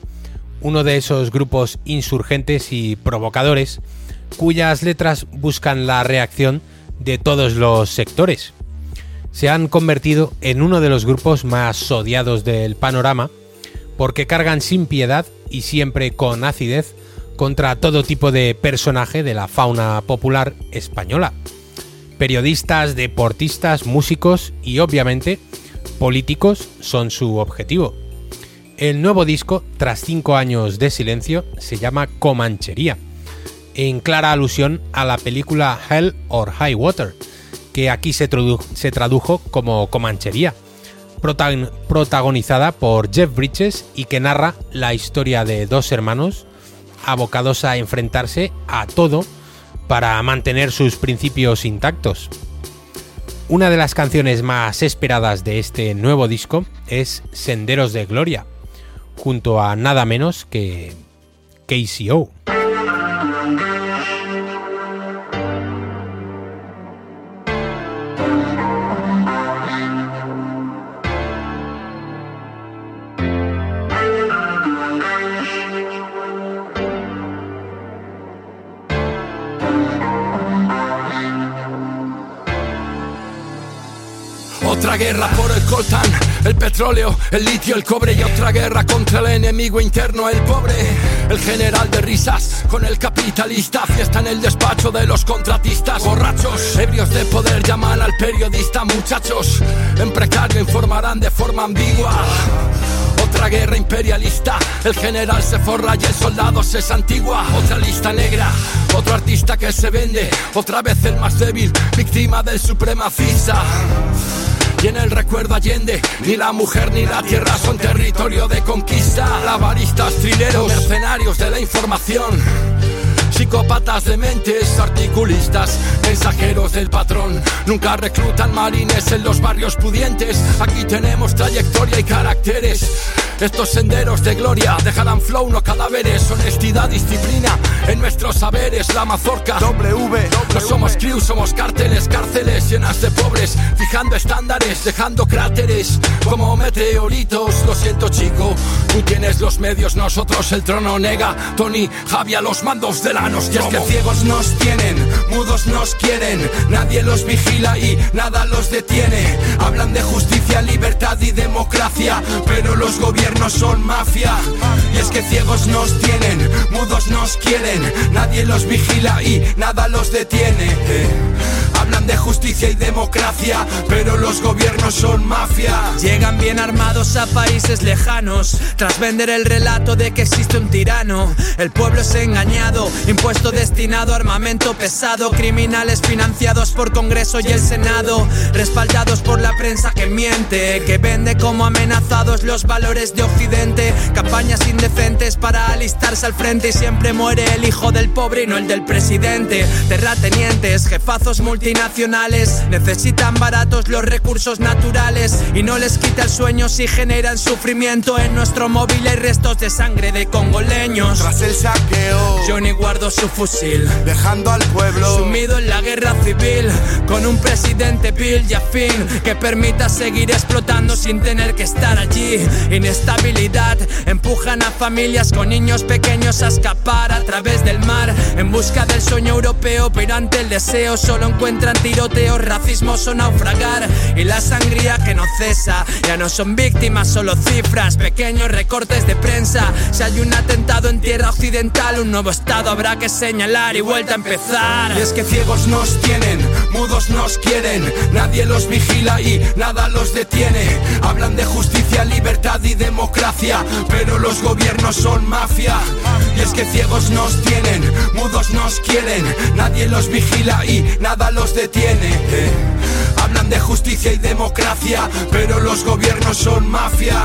uno de esos grupos insurgentes y provocadores cuyas letras buscan la reacción de todos los sectores. Se han convertido en uno de los grupos más odiados del panorama porque cargan sin piedad y siempre con acidez contra todo tipo de personaje de la fauna popular española. Periodistas, deportistas, músicos y obviamente políticos son su objetivo. El nuevo disco, tras cinco años de silencio, se llama Comanchería, en clara alusión a la película Hell or High Water, que aquí se, tradu- se tradujo como Comanchería, protagon- protagonizada por Jeff Bridges y que narra la historia de dos hermanos abocados a enfrentarse a todo para mantener sus principios intactos. Una de las canciones más esperadas de este nuevo disco es Senderos de Gloria, junto a nada menos que KCO. Otra guerra por el coltán, el petróleo, el litio, el cobre y otra guerra contra el enemigo interno, el pobre. El general de risas con el capitalista, fiesta en el despacho de los contratistas, borrachos, ebrios de poder llaman al periodista, muchachos. En precario informarán de forma ambigua. Otra guerra imperialista, el general se forra y el soldado se santigua. Otra lista negra, otro artista que se vende, otra vez el más débil, víctima del supremacista. Y en el recuerdo Allende, ni la mujer ni la tierra son territorio de conquista. Lavaristas, trileros, mercenarios de la información. Psicópatas de mentes, articulistas, mensajeros del patrón. Nunca reclutan marines en los barrios pudientes. Aquí tenemos trayectoria y caracteres. Estos senderos de gloria dejarán flow, no cadáveres, honestidad, disciplina en nuestros saberes. La mazorca, W, no somos crew, somos cárteles, cárceles llenas de pobres, fijando estándares, dejando cráteres como meteoritos. Lo siento, chico, tú tienes los medios, nosotros el trono nega. Tony, Javi a los mandos de la Y es que ciegos nos tienen, mudos nos quieren, nadie los vigila y nada los detiene. Hablan de justicia, libertad y democracia, pero los gobiernos son mafia. Y es que ciegos nos tienen, mudos nos quieren, nadie los vigila y nada los detiene. Hablan de justicia y democracia, pero los gobiernos son mafia. Llegan bien armados a países lejanos, tras vender el relato de que existe un tirano. El pueblo es engañado, impuesto destinado a armamento pesado, criminales financiados por Congreso y el Senado, respaldados por la prensa que miente, que vende como amenazados los valores de Occidente, campañas indecentes para alistarse al frente y siempre muere el hijo del pobre y no el del presidente. Terratenientes, jefazos multinacionales, necesitan baratos los recursos naturales y no les quita el sueño si generan sufrimiento en nuestro móvil hay restos de sangre de congoleños. Tras el saqueo, Johnny su fusil, dejando al pueblo sumido en la guerra civil, con un presidente Bill y afín que permita seguir explotando sin tener que estar allí. Inestabilidad empujan a familias con niños pequeños a escapar a través del mar en busca del sueño europeo, pero ante el deseo solo encuentran tiroteos, racismo o naufragar y la sangría que no cesa. Ya no son víctimas, solo cifras, pequeños recortes de prensa. Si hay un atentado en tierra occidental, un nuevo estado habrá que señalar y vuelta a empezar. Y es que ciegos nos tienen, mudos nos quieren, nadie los vigila y nada los detiene. Hablan de justicia, libertad y democracia, pero los gobiernos son mafia. Y es que ciegos nos tienen, mudos nos quieren, nadie los vigila y nada los detiene. Hablan de justicia y democracia, pero los gobiernos son mafia.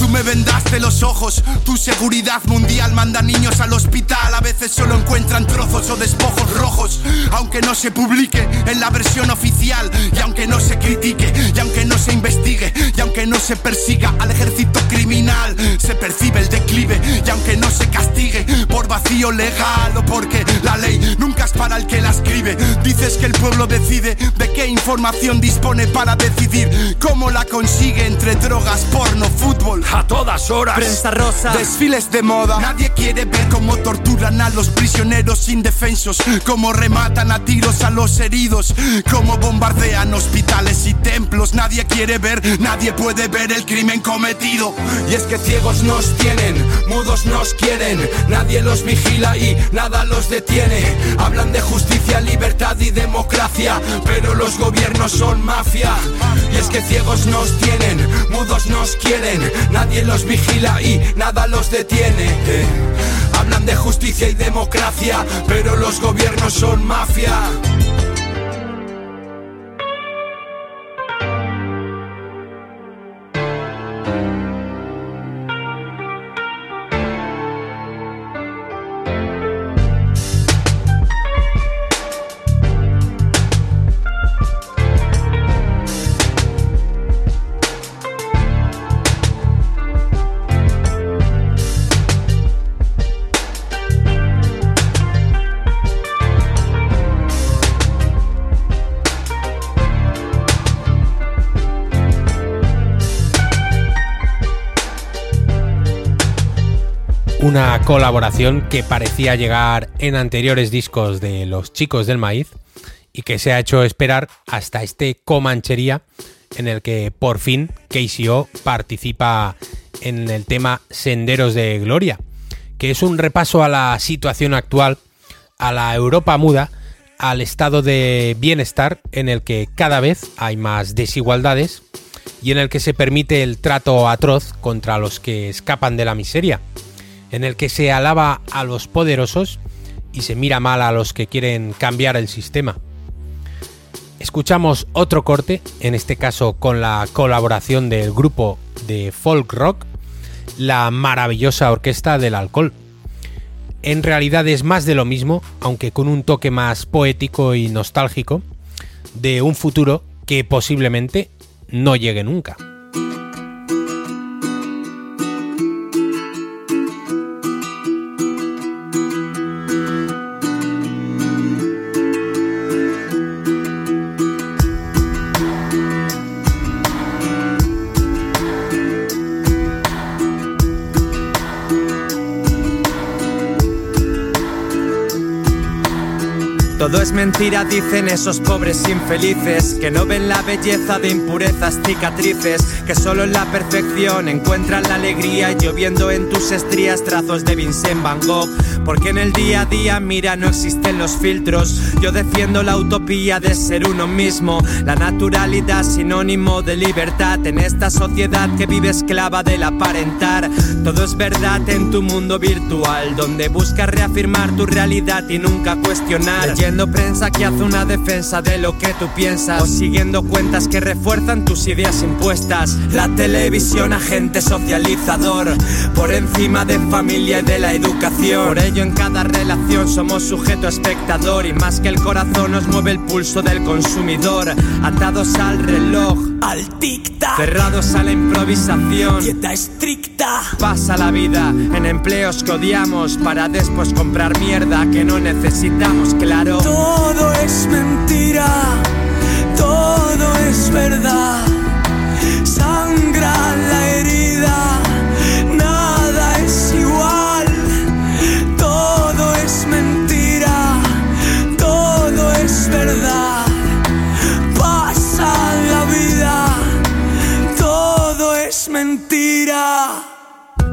Tú me vendaste los ojos, tu seguridad mundial manda niños al hospital. A veces solo encuentran trozos o despojos rojos, aunque no se publique en la versión oficial. Y aunque no se critique, y aunque no se investigue, y aunque no se persiga al ejército criminal, se percibe el declive. Y aunque no se castigue por vacío legal o porque la ley nunca es para el que la escribe. Dices que el pueblo decide de qué información dispone para decidir cómo la consigue entre drogas, porno, fútbol. A todas horas. Prensa rosa. Desfiles de moda. Nadie quiere ver cómo torturan a los prisioneros indefensos, cómo rematan a tiros a los heridos, cómo bombardean hospitales y templos. Nadie quiere ver, nadie puede ver el crimen cometido. Y es que ciegos nos tienen, mudos nos quieren, nadie los vigila y nada los detiene. Hablan de justicia, libertad y democracia, pero los gobiernos son mafia. Y es que ciegos nos tienen, mudos nos quieren, nadie los vigila y nada los detiene. Hablan de justicia y democracia, pero los gobiernos son mafia. Una colaboración que parecía llegar en anteriores discos de Los Chicos del Maíz y que se ha hecho esperar hasta este Comanchería en el que por fin KCO participa en el tema Senderos de Gloria, que es un repaso a la situación actual, a la Europa muda, al estado de bienestar en el que cada vez hay más desigualdades y en el que se permite el trato atroz contra los que escapan de la miseria en el que se alaba a los poderosos y se mira mal a los que quieren cambiar el sistema. Escuchamos otro corte, en este caso con la colaboración del grupo de folk rock, la maravillosa orquesta del alcohol. en realidad es más de lo mismo, aunque con un toque más poético y nostálgico, de un futuro que posiblemente no llegue nunca. Todo es mentira, dicen esos pobres infelices que no ven la belleza de impurezas, cicatrices, que solo en la perfección encuentran la alegría lloviendo en tus estrías trazos de Vincent Van Gogh. Porque en el día a día, mira, no existen los filtros. Yo defiendo la utopía de ser uno mismo, la naturalidad sinónimo de libertad en esta sociedad que vive esclava del aparentar. Todo es verdad en tu mundo virtual, donde buscas reafirmar tu realidad y nunca cuestionar. Prensa que hace una defensa de lo que tú piensas, o siguiendo cuentas que refuerzan tus ideas impuestas. La televisión, agente socializador, por encima de familia y de la educación. Por ello, en cada relación somos sujeto espectador, y más que el corazón nos mueve el pulso del consumidor, atados al reloj, al tic-tac, cerrados a la improvisación, dieta estricta. Pasa la vida en empleos que odiamos para después comprar mierda que no necesitamos, claro. Todo es mentira, todo es verdad. Sangra la herida, nada es igual. Todo es mentira, todo es verdad. Pasa la vida, todo es mentira.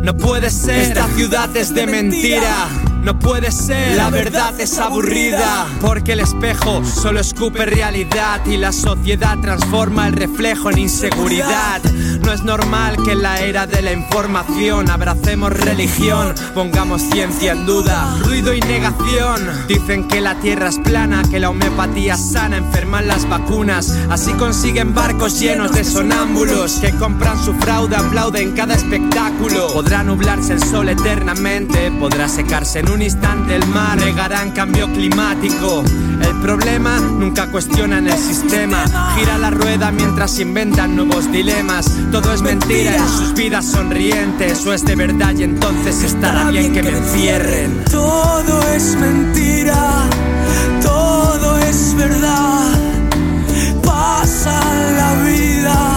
No puede ser, esta ciudad es de mentira. No puede ser, la verdad es aburrida. Porque el espejo solo escupe realidad y la sociedad transforma el reflejo en inseguridad. No es normal que en la era de la información abracemos religión, pongamos ciencia en duda, ruido y negación. Dicen que la tierra es plana, que la homeopatía sana, enferman las vacunas. Así consiguen barcos llenos de sonámbulos que compran su fraude, aplauden cada espectáculo. Podrá nublarse el sol eternamente, podrá secarse en un instante el mar, negarán cambio climático. El problema nunca cuestionan el sistema, gira la rueda mientras inventan nuevos dilemas. Todo es mentira en sus vidas sonrientes, o es de verdad y entonces estará bien que me encierren. Todo es mentira, todo es verdad. Pasa la vida,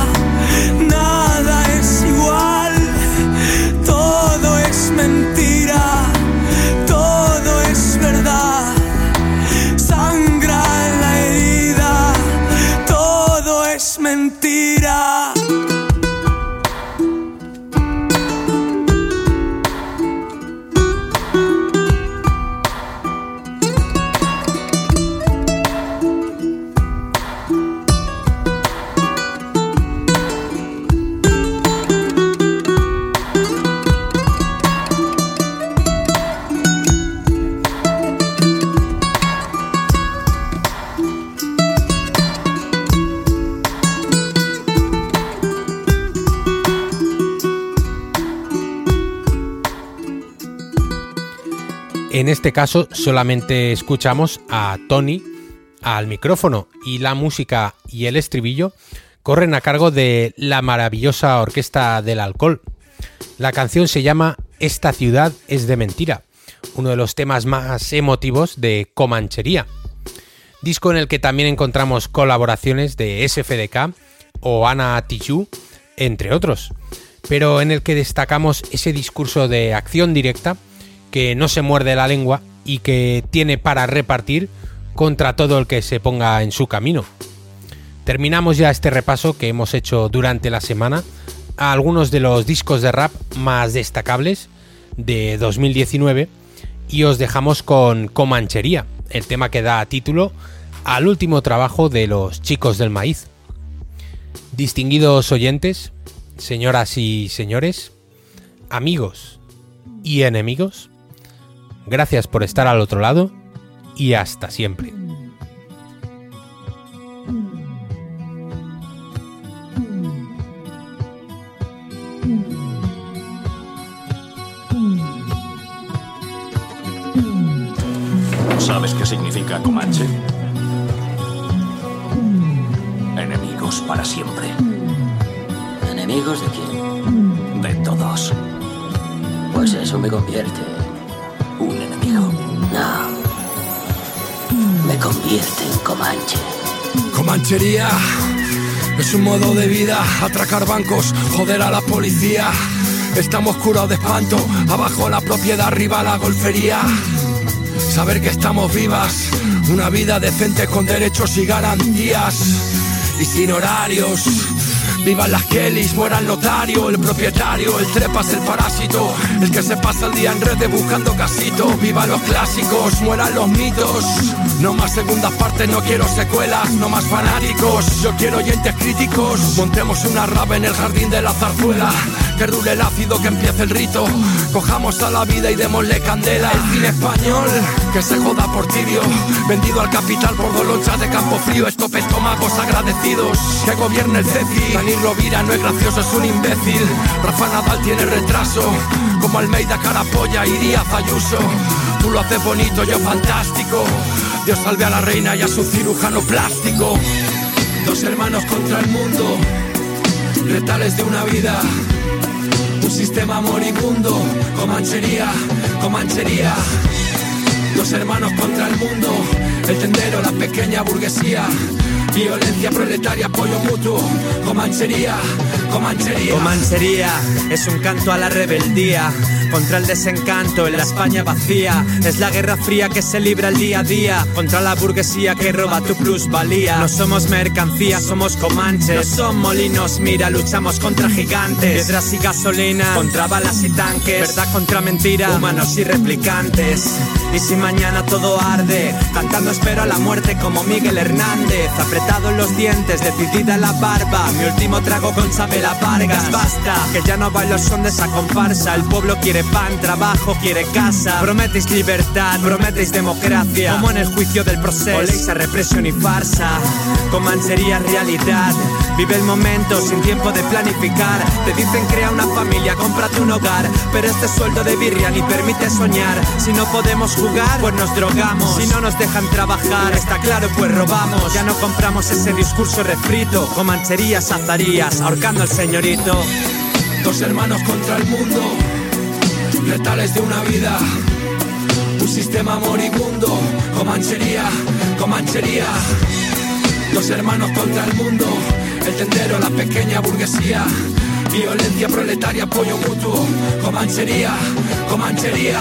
En este caso solamente escuchamos a Tony al micrófono y la música y el estribillo corren a cargo de la maravillosa Orquesta del Alcohol. La canción se llama Esta ciudad es de mentira, uno de los temas más emotivos de Comanchería, disco en el que también encontramos colaboraciones de SFDK o Ana Tijoux, entre otros, pero en el que destacamos ese discurso de acción directa que no se muerde la lengua y que tiene para repartir contra todo el que se ponga en su camino. Terminamos ya este repaso que hemos hecho durante la semana a algunos de los discos de rap más destacables de 2019 y os dejamos con Comanchería, el tema que da título al último trabajo de los chicos del maíz. Distinguidos oyentes, señoras y señores, amigos y enemigos, Gracias por estar al otro lado y hasta siempre. ¿Sabes qué significa Comanche? Enemigos para siempre. ¿Enemigos de quién? De todos. Pues eso me convierte. Un enemigo. No. Me convierte en Comanche. Comanchería es un modo de vida, atracar bancos, joder a la policía. Estamos curados de espanto, abajo la propiedad, arriba la golfería. Saber que estamos vivas, una vida decente con derechos y garantías y sin horarios. Vivan las Kellys, muera el notario, el propietario, el trepas, el parásito, el que se pasa el día en redes buscando casito. Viva los clásicos, mueran los mitos. No más segundas partes, no quiero secuelas, no más fanáticos. Yo quiero oyentes críticos. Montemos una rave en el jardín de la zarzuela. Que rule el ácido, que empiece el rito. Cojamos a la vida y démosle candela. El cine español, que se joda por tibio. Vendido al capital por dos lonchas de campo frío. Estos estómagos agradecidos. Que gobierne el CECI. Dani Rovira no es gracioso, es un imbécil. Rafa Nadal tiene retraso. Como Almeida Carapolla Díaz Ayuso. Tú lo haces bonito, yo fantástico. Dios salve a la reina y a su cirujano plástico. Dos hermanos contra el mundo. Retales de una vida. Un sistema moribundo. Comanchería, comanchería. Dos hermanos contra el mundo. El tendero, la pequeña burguesía. Violencia proletaria, apoyo mutuo. Comanchería, comanchería. Comanchería es un canto a la rebeldía contra el desencanto en la España vacía. Es la guerra fría que se libra el día a día contra la burguesía que roba tu plusvalía. No somos mercancía, somos comanches. No son molinos, mira, luchamos contra gigantes. Piedras y gasolina contra balas y tanques. Verdad contra mentira, humanos y replicantes. Y si mañana todo arde, cantando espero a la muerte como Miguel Hernández. Apretado en los dientes, decidida la barba. Mi último trago con Sabela Vargas. Basta, que ya no bailo son de esa comparsa. El pueblo quiere pan, trabajo, quiere casa. Prometéis libertad, prometéis democracia. Como en el juicio del proceso, oléis a represión y farsa. Comanchería realidad. Vive el momento sin tiempo de planificar. Te dicen crea una familia, cómprate un hogar. Pero este sueldo de birria ni permite soñar. Si no podemos jugar, pues nos drogamos. Si no nos dejan trabajar, está claro, pues robamos. Ya no compramos ese discurso refrito. Comancherías, azarías, ahorcando al señorito. Dos hermanos contra el mundo, retales de una vida, un sistema moribundo, comanchería, comanchería. Dos hermanos contra el mundo, el tendero, la pequeña burguesía, violencia proletaria, apoyo mutuo, comanchería, comanchería.